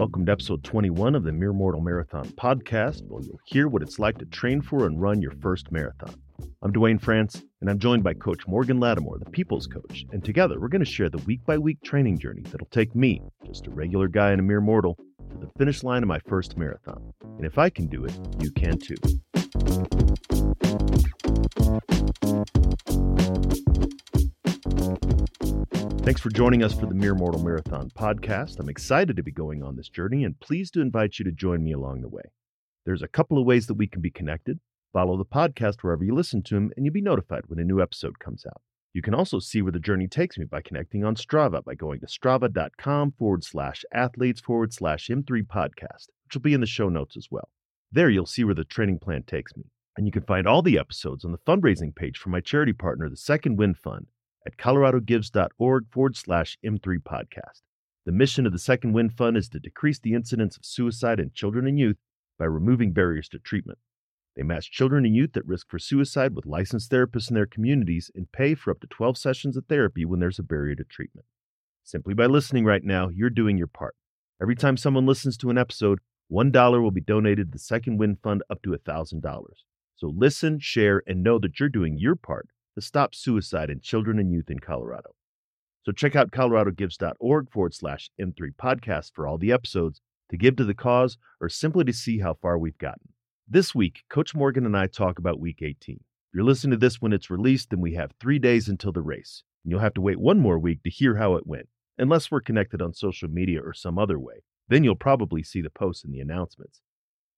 Welcome to episode 21 of the Mere Mortal Marathon podcast, where you'll hear what it's like to train for and run your first marathon. I'm Duane France, and I'm joined by Coach Morgan Lattimore, the People's Coach, and together we're going to share the week by week training journey that'll take me, just a regular guy and a mere mortal, to the finish line of my first marathon. And if I can do it, you can too. Thanks for joining us for the Mere Mortal Marathon podcast. I'm excited to be going on this journey and pleased to invite you to join me along the way. There's a couple of ways that we can be connected. Follow the podcast wherever you listen to them, and you'll be notified when a new episode comes out. You can also see where the journey takes me by connecting on Strava by going to strava.com forward slash athletes forward slash M3 podcast, which will be in the show notes as well. There you'll see where the training plan takes me. And you can find all the episodes on the fundraising page for my charity partner, the Second Wind Fund, at coloradogives.org forward slash M3 podcast. The mission of the Second Wind Fund is to decrease the incidence of suicide in children and youth by removing barriers to treatment. They match children and youth at risk for suicide with licensed therapists in their communities and pay for up to 12 sessions of therapy when there's a barrier to treatment. Simply by listening right now, you're doing your part. Every time someone listens to an episode, $1 will be donated to the Second Wind Fund up to $1,000. So listen, share, and know that you're doing your part to stop suicide in children and youth in Colorado. So check out coloradogives.org forward slash M3 podcast for all the episodes, to give to the cause, or simply to see how far we've gotten. This week, Coach Morgan and I talk about week 18. If you're listening to this when it's released, then we have three days until the race. And you'll have to wait one more week to hear how it went, unless we're connected on social media or some other way. Then you'll probably see the posts and the announcements.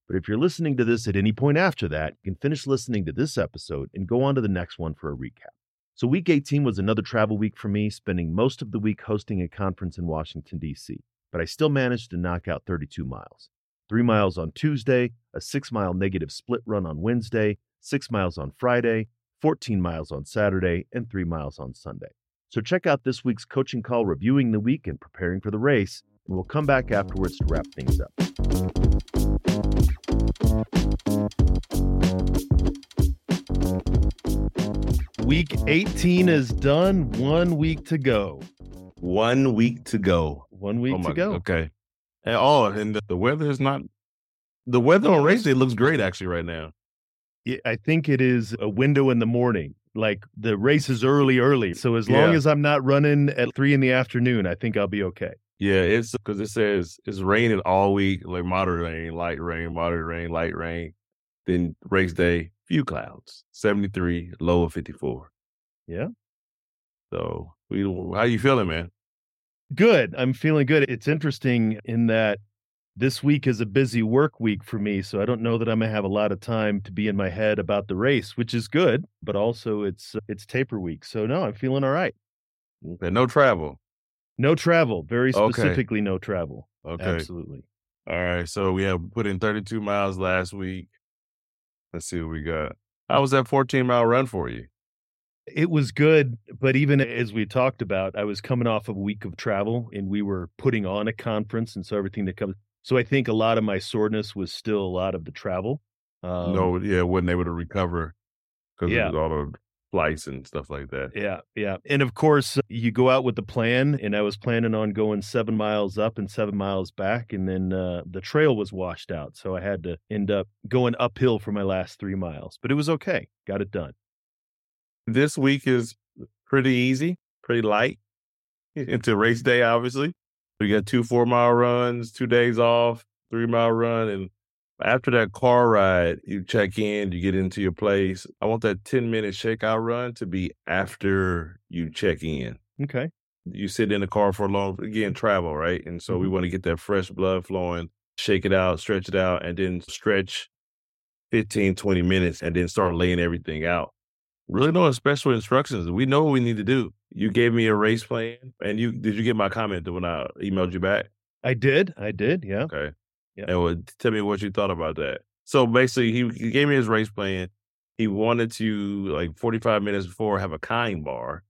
But if you're listening to this at any point after that, you can finish listening to this episode and go on to the next one for a recap. So, week 18 was another travel week for me, spending most of the week hosting a conference in Washington, D.C., but I still managed to knock out 32 miles. Three miles on Tuesday, a six mile negative split run on Wednesday, six miles on Friday, 14 miles on Saturday, and three miles on Sunday. So, check out this week's coaching call reviewing the week and preparing for the race, and we'll come back afterwards to wrap things up. Week 18 is done. One week to go. One week to go. One week oh my, to go. Okay. And, oh, and the, the weather is not. The weather on race day looks great actually right now. Yeah, I think it is a window in the morning. Like the race is early, early. So as long Yeah. as I'm not running at three in the afternoon, I think I'll be okay. Yeah, it's because it says it's raining all week, like moderate rain, light rain, moderate rain, light rain. Then race day, few clouds, seventy three, low of fifty four. Yeah. So, we, how you feeling, man? Good. I'm feeling good. It's interesting in that this week is a busy work week for me. So I don't know that I'm going to have a lot of time to be in my head about the race, which is good, but also it's uh, it's taper week. So no, I'm feeling all right. Mm, okay, no travel. No travel, very Okay. specifically no travel. Okay. Absolutely. All right. So we have put in 32 miles last week. Let's see what we got. How was that 14 mile run for you? It was good, but even as we talked about, I was coming off of a week of travel and we were putting on a conference and so everything that comes so I think a lot of my soreness was still a lot of the travel. Um, no, yeah, wasn't able to recover because Yeah. all the flights and stuff like that. Yeah, yeah. And of course, you go out with the plan, and I was planning on going seven miles up and seven miles back, and then uh, the trail was washed out. So I had to end up going uphill for my last three miles, but it was okay. Got it done. This week is pretty easy, pretty light into race day, obviously. We got two four mile runs, two days off, three mile run. And after that car ride, you check in, you get into your place. I want that 10 minute shakeout run to be after you check in. Okay. you sit in the car for a long again travel right and so we Mhm. want to get that fresh blood flowing shake it out stretch it out and then stretch 15 20 minutes and then start laying everything out really no special instructions we know what we need to do you gave me a race plan and you did you get my comment when i emailed you back I did. I did. Yeah. okay Yeah. and would tell me what you thought about that so basically he, he gave me his race plan he wanted to like 45 minutes before have a kind bar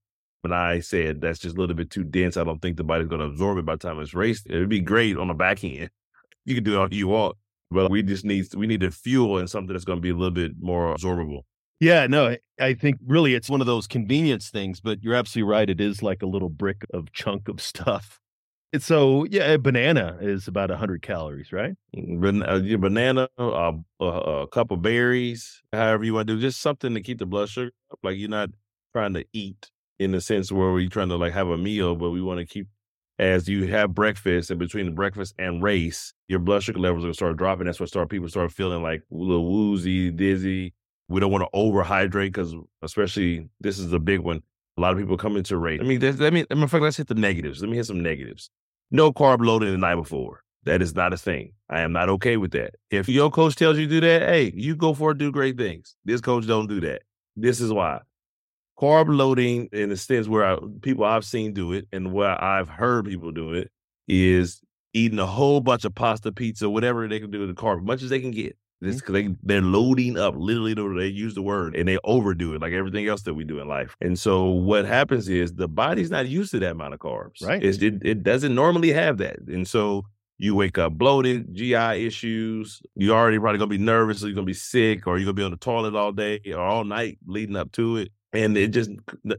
But I said that's just a little bit too dense. I don't think the body's going to absorb it by the time it's raced. It'd be great on the back end. You can do it all you want, but we just need we need to fuel in something that's going to be a little bit more absorbable. Yeah, no, I- I think really it's one of those convenience things, but you're absolutely right. It is like a little brick of chunk of stuff. So yeah, a banana is about 100 calories, right? Ban- uh, banana, uh, a, a cup of berries, however you want to do, just something to keep the blood sugar up. Like you're not trying to eat in the sense where we're trying to like have a meal, but we want to keep as you have breakfast and between the breakfast and race, your blood sugar levels are gonna start dropping. That's what start people start feeling like a little woozy, dizzy. We don't want to overhydrate because especially this is the big one. A lot of people come into race. I mean, let me, in fact, let's hit the negatives. Let me hit some negatives. No carb loading the night before. That is not a thing. I am not okay with that. If your coach tells you to do that, hey, you go for it, do great things. This coach don't do that. This is why carb loading in the sense where I, people I've seen do it and where I've heard people do it is eating a whole bunch of pasta, pizza, whatever they can do with the carb, as much as they can get. This because mm-hmm. they they're loading up. Literally, they use the word and they overdo it, like everything else that we do in life. And so what happens is the body's not used to that amount of carbs. Right. It's, it it doesn't normally have that, and so you wake up bloated, GI issues. You already probably gonna be nervous, so you're gonna be sick, or you're gonna be on the toilet all day or all night leading up to it and it just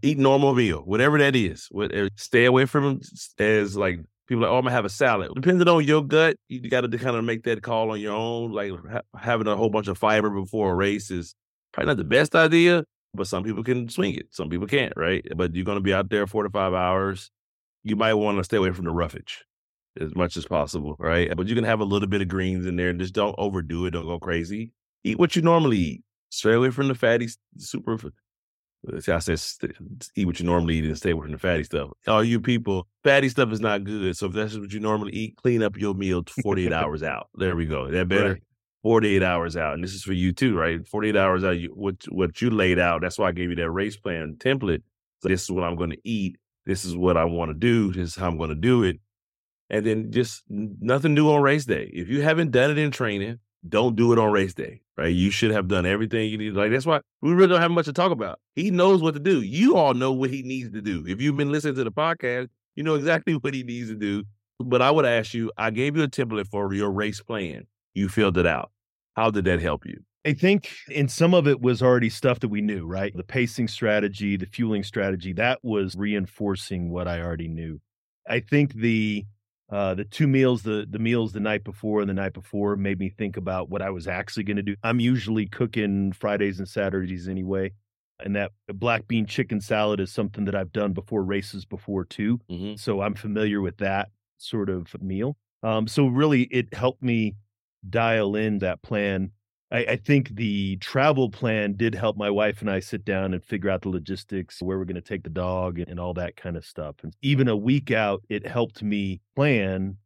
eat normal meal, whatever that is. Eh, stay away from as like people are like, oh, I'm gonna have a salad. Depending on your gut, you got to kind of make that call on your own. Like ha- having a whole bunch of fiber before a race is probably not the best idea, but some people can swing it. Some people can't, right? But you're gonna be out there four to five hours. You might want to stay away from the roughage as much as possible, right? But you can have a little bit of greens in there just don't overdo it. Don't go crazy. Eat what you normally eat. Stay away from the fatty, super I said eat what you normally eat and stay away from the fatty stuff. All you people, fatty stuff is not good. So if that's what you normally eat, clean up your meal 48 hours out. There we go. That better? Right. 48 hours out. And this is for you too, right? 48 hours out, you, what, what you laid out. That's why I gave you that race plan template. So this is what I'm going to eat. This is what I want to do. This is how I'm going to do it. And then just nothing new on race day. If you haven't done it in training, don't do it on race day, right? You should have done everything you need. Like that's why we really don't have much to talk about. He knows what to do. You all know what he needs to do. If you've been listening to the podcast, you know exactly what he needs to do. But I would ask you, I gave you a template for your race plan. You filled it out. How did that help you? I think in some of it was already stuff that we knew, right? The pacing strategy, the fueling strategy, that was reinforcing what I already knew. I think the uh, the two meals, the the meals the night before and the night before, made me think about what I was actually going to do. I'm usually cooking Fridays and Saturdays anyway, and that black bean chicken salad is something that I've done before races before too. Mm-hmm. So I'm familiar with that sort of meal. Um, so really, it helped me dial in that plan I, I, think the travel plan did help my wife and I sit down and figure out the logistics, where we're going to take the dog and, and all that kind of stuff. And even a week out, it helped me plan.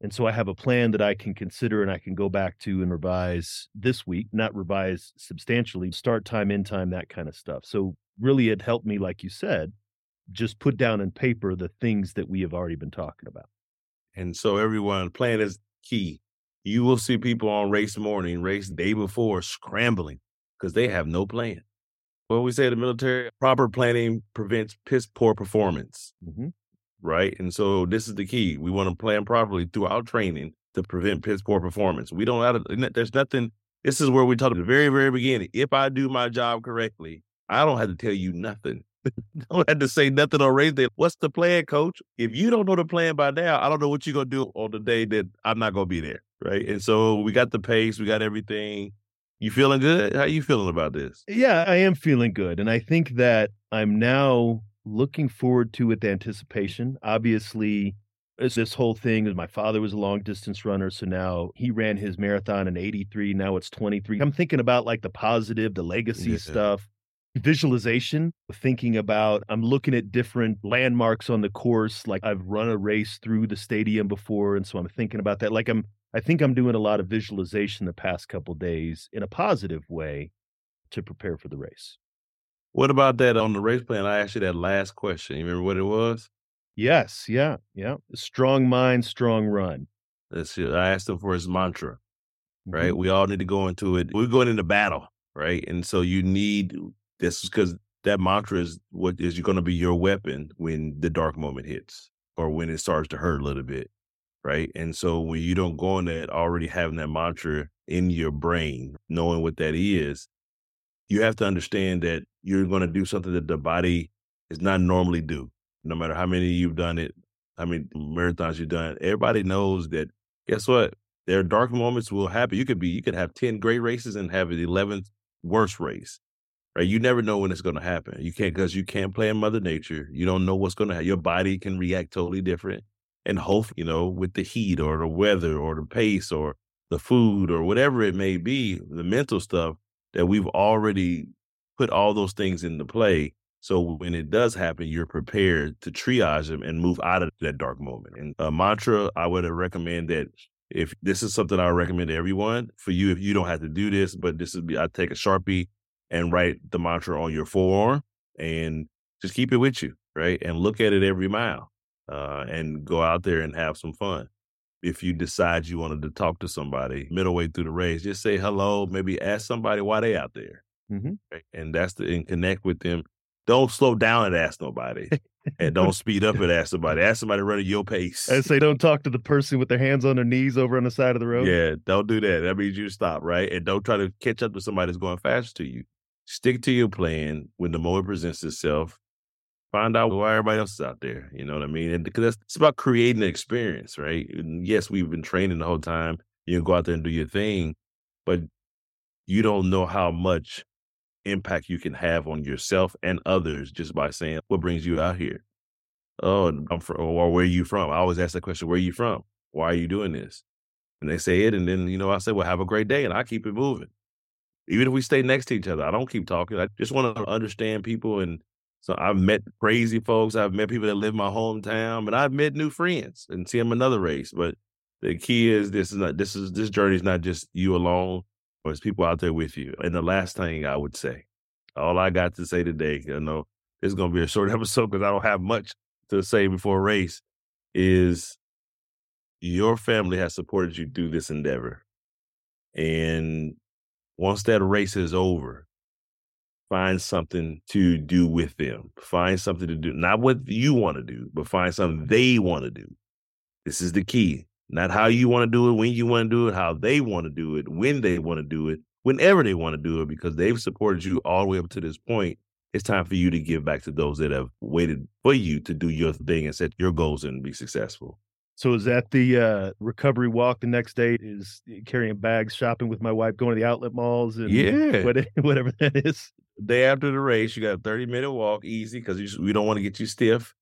And so I have a plan that I can consider and I can go back to and revise this week, not revise substantially, start time, end time, that kind of stuff. So really, it helped me, like you said, just put down in paper the things that we have already been talking about. And so everyone, plan is key you will see people on race morning, race day before, scrambling because they have no plan. What we say the military, proper planning prevents piss poor performance. Mm-hmm. Right. And so this is the key. We want to plan properly throughout training to prevent piss poor performance. We don't have to, there's nothing. This is where we talk at the very, very beginning. If I do my job correctly, I don't have to tell you nothing. don't have to say nothing on race day. What's the plan, coach? If you don't know the plan by now, I don't know what you're gonna do on the day that I'm not gonna be there right? And so we got the pace, we got everything. You feeling good? How you feeling about this? Yeah, I am feeling good. And I think that I'm now looking forward to with anticipation. Obviously, it's this whole thing. My father was a long distance runner, so now he ran his marathon in 83. Now it's 23. I'm thinking about like the positive, the legacy yeah. stuff, visualization, thinking about I'm looking at different landmarks on the course. Like I've run a race through the stadium before. And so I'm thinking about that. Like I'm I think I'm doing a lot of visualization the past couple days in a positive way to prepare for the race. What about that on the race plan? I asked you that last question. You remember what it was? Yes, yeah, yeah. Strong mind, strong run. That's it. I asked him for his mantra. Right? Mm-hmm. We all need to go into it. We're going into battle, right? And so you need this is because that mantra is what is going to be your weapon when the dark moment hits or when it starts to hurt a little bit right? And so when you don't go on that already having that mantra in your brain, knowing what that is, you have to understand that you're going to do something that the body is not normally do. No matter how many you've done it, how many marathons you've done, everybody knows that. Guess what? There are dark moments will happen. You could be, you could have ten great races and have an eleventh worst race. Right? You never know when it's going to happen. You can't because you can't play in Mother Nature. You don't know what's going to happen. Your body can react totally different. And hope, you know, with the heat or the weather or the pace or the food or whatever it may be, the mental stuff that we've already put all those things into play. So when it does happen, you're prepared to triage them and move out of that dark moment. And a mantra, I would recommend that if this is something I recommend to everyone for you, if you don't have to do this, but this is, I take a Sharpie and write the mantra on your forearm and just keep it with you, right? And look at it every mile uh, and go out there and have some fun. If you decide you wanted to talk to somebody middle way through the race, just say hello. Maybe ask somebody why they out there, mm-hmm. right? and that's the and connect with them. Don't slow down and ask nobody, and don't speed up and ask somebody. Ask somebody running your pace. And say, don't talk to the person with their hands on their knees over on the side of the road. Yeah, don't do that. That means you stop, right? And don't try to catch up to somebody that's going faster to you. Stick to your plan when the moment presents itself find out why everybody else is out there. You know what I mean? And because it's about creating an experience, right? And yes, we've been training the whole time. You can go out there and do your thing, but you don't know how much impact you can have on yourself and others just by saying what brings you out here. Oh, I'm from, or oh, where are you from? I always ask that question: Where are you from? Why are you doing this? And they say it, and then you know I say, "Well, have a great day," and I keep it moving. Even if we stay next to each other, I don't keep talking. I just want to understand people and so I've met crazy folks. I've met people that live my hometown, but I've met new friends and see them another race. But the key is this is not this is this journey is not just you alone, or it's people out there with you. And the last thing I would say, all I got to say today, you know, it's gonna be a short episode because I don't have much to say before race, is your family has supported you through this endeavor. And once that race is over, find something to do with them. Find something to do, not what you want to do, but find something they want to do. This is the key. Not how you want to do it, when you want to do it, how they want to do it, when they want to do it, whenever they want to do it, because they've supported you all the way up to this point. It's time for you to give back to those that have waited for you to do your thing and set your goals and be successful. So is that the uh, recovery walk the next day? Is carrying bags, shopping with my wife, going to the outlet malls, and yeah, whatever that is day after the race, you got a 30 minute walk, easy, because we don't want to get you stiff.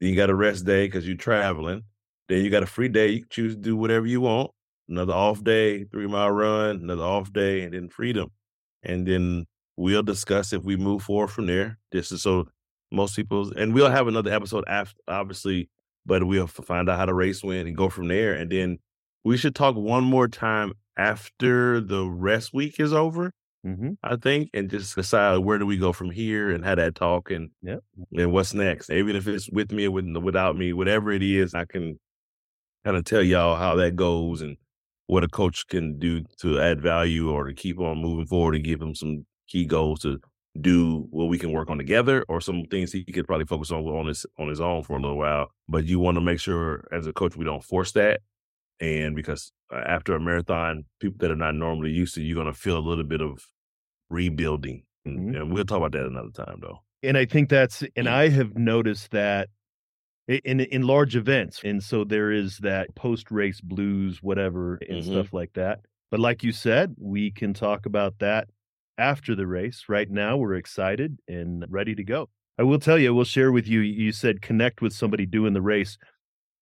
Then you got a rest day because you're traveling. Then you got a free day. You can choose to do whatever you want. Another off day, three mile run, another off day, and then freedom. And then we'll discuss if we move forward from there. This is so most people, and we'll have another episode after, obviously, but we'll find out how the race went and go from there. And then we should talk one more time after the rest week is over Mm-hmm. I think, and just decide where do we go from here and have that talk and yep. and what's next. Even if it's with me or with, without me, whatever it is, I can kind of tell y'all how that goes and what a coach can do to add value or to keep on moving forward and give them some key goals to do what we can work on together or some things he could probably focus on on his on his own for a little while. But you want to make sure as a coach we don't force that. And because uh, after a marathon, people that are not normally used to, you're going to feel a little bit of rebuilding. Mm-hmm. And we'll talk about that another time, though. And I think that's, and I have noticed that in in large events, and so there is that post race blues, whatever, and mm-hmm. stuff like that. But like you said, we can talk about that after the race. Right now, we're excited and ready to go. I will tell you, we'll share with you. You said connect with somebody doing the race.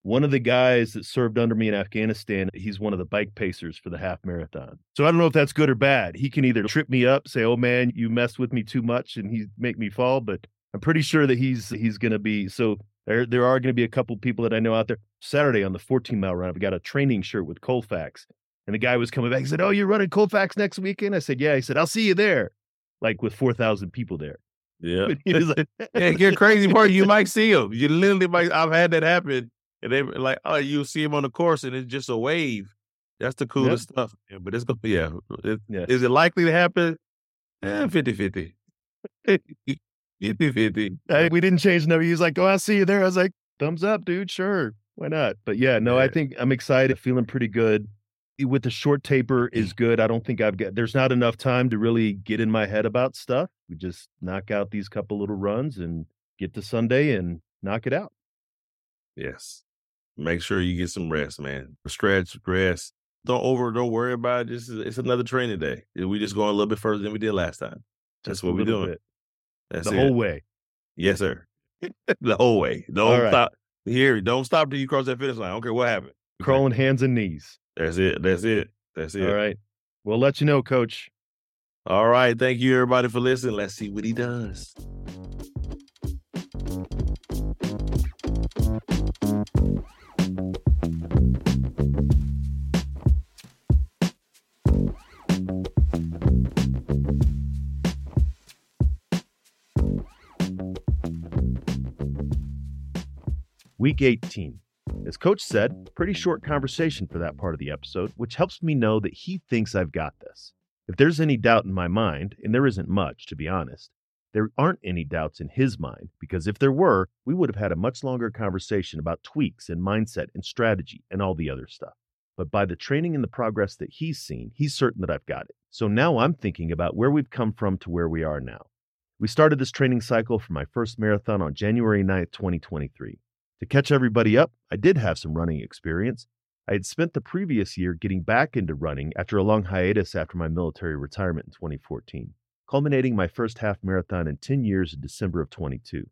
One of the guys that served under me in Afghanistan, he's one of the bike pacers for the half marathon. So I don't know if that's good or bad. He can either trip me up, say, "Oh man, you messed with me too much," and he make me fall. But I'm pretty sure that he's he's going to be. So there there are going to be a couple people that I know out there. Saturday on the 14 mile run, I've got a training shirt with Colfax, and the guy was coming back. He said, "Oh, you're running Colfax next weekend?" I said, "Yeah." He said, "I'll see you there," like with 4,000 people there. Yeah, like, yeah, get crazy part. You might see him. You literally might. I've had that happen and they were like, oh, you see him on the course, and it's just a wave. That's the coolest yep. stuff. Yeah, but it's gonna be yeah. It, yeah. Is it likely to happen? Eh, 50 50. 50 50. we didn't change the number. He was like, Oh, I'll see you there. I was like, thumbs up, dude. Sure. Why not? But yeah, no, yeah. I think I'm excited, feeling pretty good. With the short taper is mm. good. I don't think I've got there's not enough time to really get in my head about stuff. We just knock out these couple little runs and get to Sunday and knock it out. Yes. Make sure you get some rest, man. Stretch, rest. Don't over, don't worry about it. Just it's another training day. We just going a little bit further than we did last time. That's Just what we're doing. bit. That's the it. whole way. Yes, sir. the whole way. Don't right. stop. Here, don't stop till you cross that finish line. I don't care what happened. Crawling hands and knees. That's it. That's it. That's it. All right. We'll let you know, coach. All right. Thank you, everybody, for listening. Let's see what he does. Week 18. As coach said, pretty short conversation for that part of the episode, which helps me know that he thinks I've got this. If there's any doubt in my mind, and there isn't much, to be honest, there aren't any doubts in his mind, because if there were, we would have had a much longer conversation about tweaks and mindset and strategy and all the other stuff. But by the training and the progress that he's seen, he's certain that I've got it. So now I'm thinking about where we've come from to where we are now. We started this training cycle for my first marathon on January 9th, 2023. To catch everybody up, I did have some running experience. I had spent the previous year getting back into running after a long hiatus after my military retirement in 2014, culminating my first half marathon in 10 years in December of 22.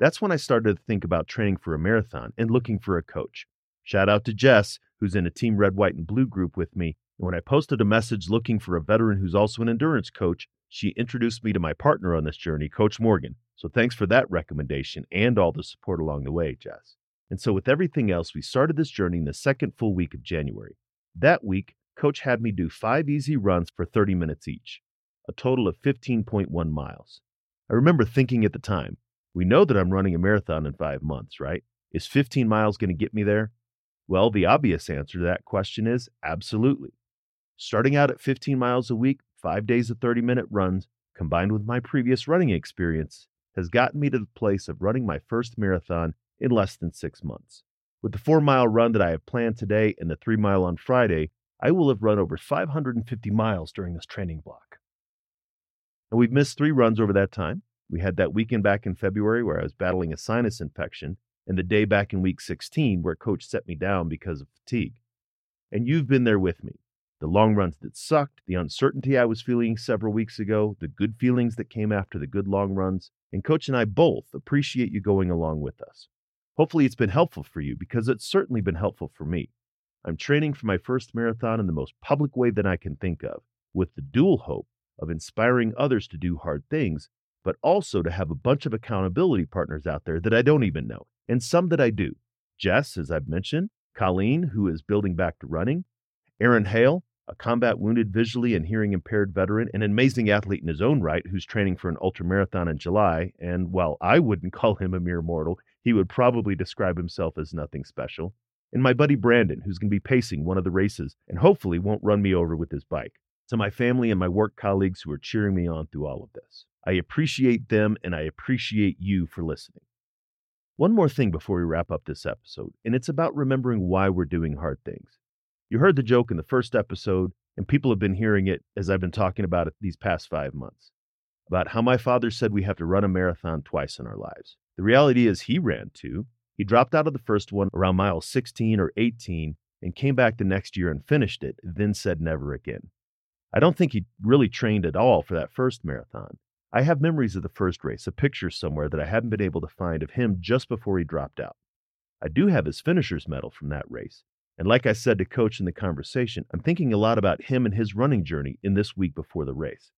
That's when I started to think about training for a marathon and looking for a coach. Shout out to Jess, who's in a Team Red, White, and Blue group with me. And when I posted a message looking for a veteran who's also an endurance coach, she introduced me to my partner on this journey, Coach Morgan. So thanks for that recommendation and all the support along the way, Jess. And so, with everything else, we started this journey in the second full week of January. That week, Coach had me do five easy runs for 30 minutes each, a total of 15.1 miles. I remember thinking at the time, we know that I'm running a marathon in five months, right? Is 15 miles going to get me there? Well, the obvious answer to that question is absolutely. Starting out at 15 miles a week, five days of 30 minute runs, combined with my previous running experience, has gotten me to the place of running my first marathon in less than six months. With the four mile run that I have planned today and the three mile on Friday, I will have run over 550 miles during this training block. And we've missed three runs over that time. We had that weekend back in February where I was battling a sinus infection, and the day back in week 16 where coach set me down because of fatigue. And you've been there with me. The long runs that sucked, the uncertainty I was feeling several weeks ago, the good feelings that came after the good long runs, and coach and I both appreciate you going along with us. Hopefully, it's been helpful for you because it's certainly been helpful for me. I'm training for my first marathon in the most public way that I can think of, with the dual hope of inspiring others to do hard things, but also to have a bunch of accountability partners out there that I don't even know, and some that I do. Jess, as I've mentioned, Colleen, who is building back to running, Aaron Hale, a combat wounded visually and hearing impaired veteran, an amazing athlete in his own right who's training for an ultramarathon in July. And while I wouldn't call him a mere mortal, he would probably describe himself as nothing special. And my buddy Brandon, who's going to be pacing one of the races and hopefully won't run me over with his bike. To my family and my work colleagues who are cheering me on through all of this. I appreciate them and I appreciate you for listening. One more thing before we wrap up this episode, and it's about remembering why we're doing hard things. You heard the joke in the first episode, and people have been hearing it as I've been talking about it these past five months about how my father said we have to run a marathon twice in our lives. The reality is, he ran two. He dropped out of the first one around mile 16 or 18 and came back the next year and finished it, then said never again. I don't think he really trained at all for that first marathon. I have memories of the first race, a picture somewhere that I haven't been able to find of him just before he dropped out. I do have his finisher's medal from that race. And like I said to Coach in the conversation, I'm thinking a lot about him and his running journey in this week before the race.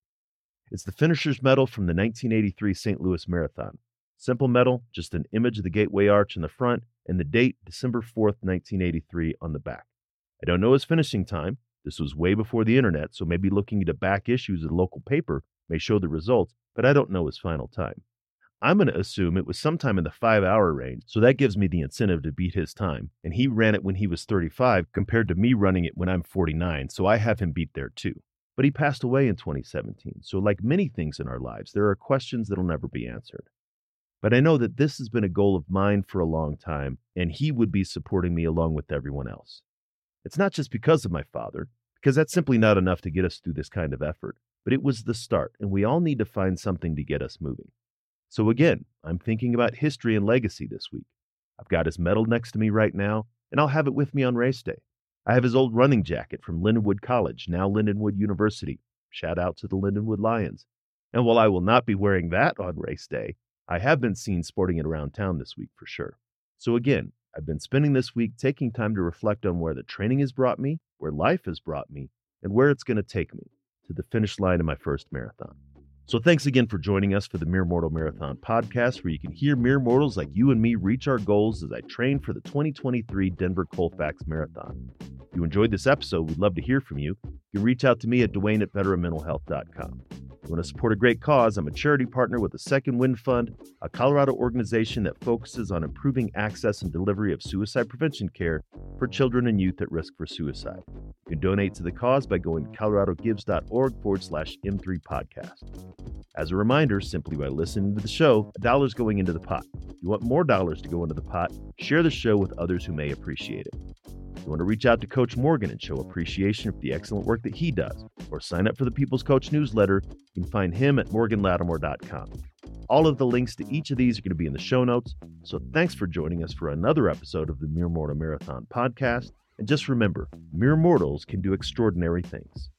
It's the finisher's medal from the 1983 St. Louis Marathon. Simple medal, just an image of the Gateway Arch in the front, and the date, December 4th, 1983, on the back. I don't know his finishing time. This was way before the internet, so maybe looking a back issues of the local paper may show the results, but I don't know his final time. I'm going to assume it was sometime in the five hour range, so that gives me the incentive to beat his time. And he ran it when he was 35 compared to me running it when I'm 49, so I have him beat there too. But he passed away in 2017, so like many things in our lives, there are questions that'll never be answered. But I know that this has been a goal of mine for a long time, and he would be supporting me along with everyone else. It's not just because of my father, because that's simply not enough to get us through this kind of effort, but it was the start, and we all need to find something to get us moving. So again, I'm thinking about history and legacy this week. I've got his medal next to me right now, and I'll have it with me on race day. I have his old running jacket from Lindenwood College, now Lindenwood University. Shout out to the Lindenwood Lions. And while I will not be wearing that on race day, I have been seen sporting it around town this week for sure. So again, I've been spending this week taking time to reflect on where the training has brought me, where life has brought me, and where it's going to take me to the finish line of my first marathon. So thanks again for joining us for the Mere Mortal Marathon podcast, where you can hear mere mortals like you and me reach our goals as I train for the 2023 Denver Colfax Marathon. If you enjoyed this episode, we'd love to hear from you. You can reach out to me at Duane at veteranmentalhealth.com. If you want to support a great cause, I'm a charity partner with the Second Wind Fund, a Colorado organization that focuses on improving access and delivery of suicide prevention care for children and youth at risk for suicide. You can donate to the cause by going to coloradogives.org forward slash M3 podcast. As a reminder, simply by listening to the show, a dollar is going into the pot. If you want more dollars to go into the pot, share the show with others who may appreciate it. You want to reach out to Coach Morgan and show appreciation for the excellent work that he does, or sign up for the People's Coach newsletter, you can find him at morganlattimore.com. All of the links to each of these are going to be in the show notes. So thanks for joining us for another episode of the Mere Mortal Marathon podcast. And just remember, mere mortals can do extraordinary things.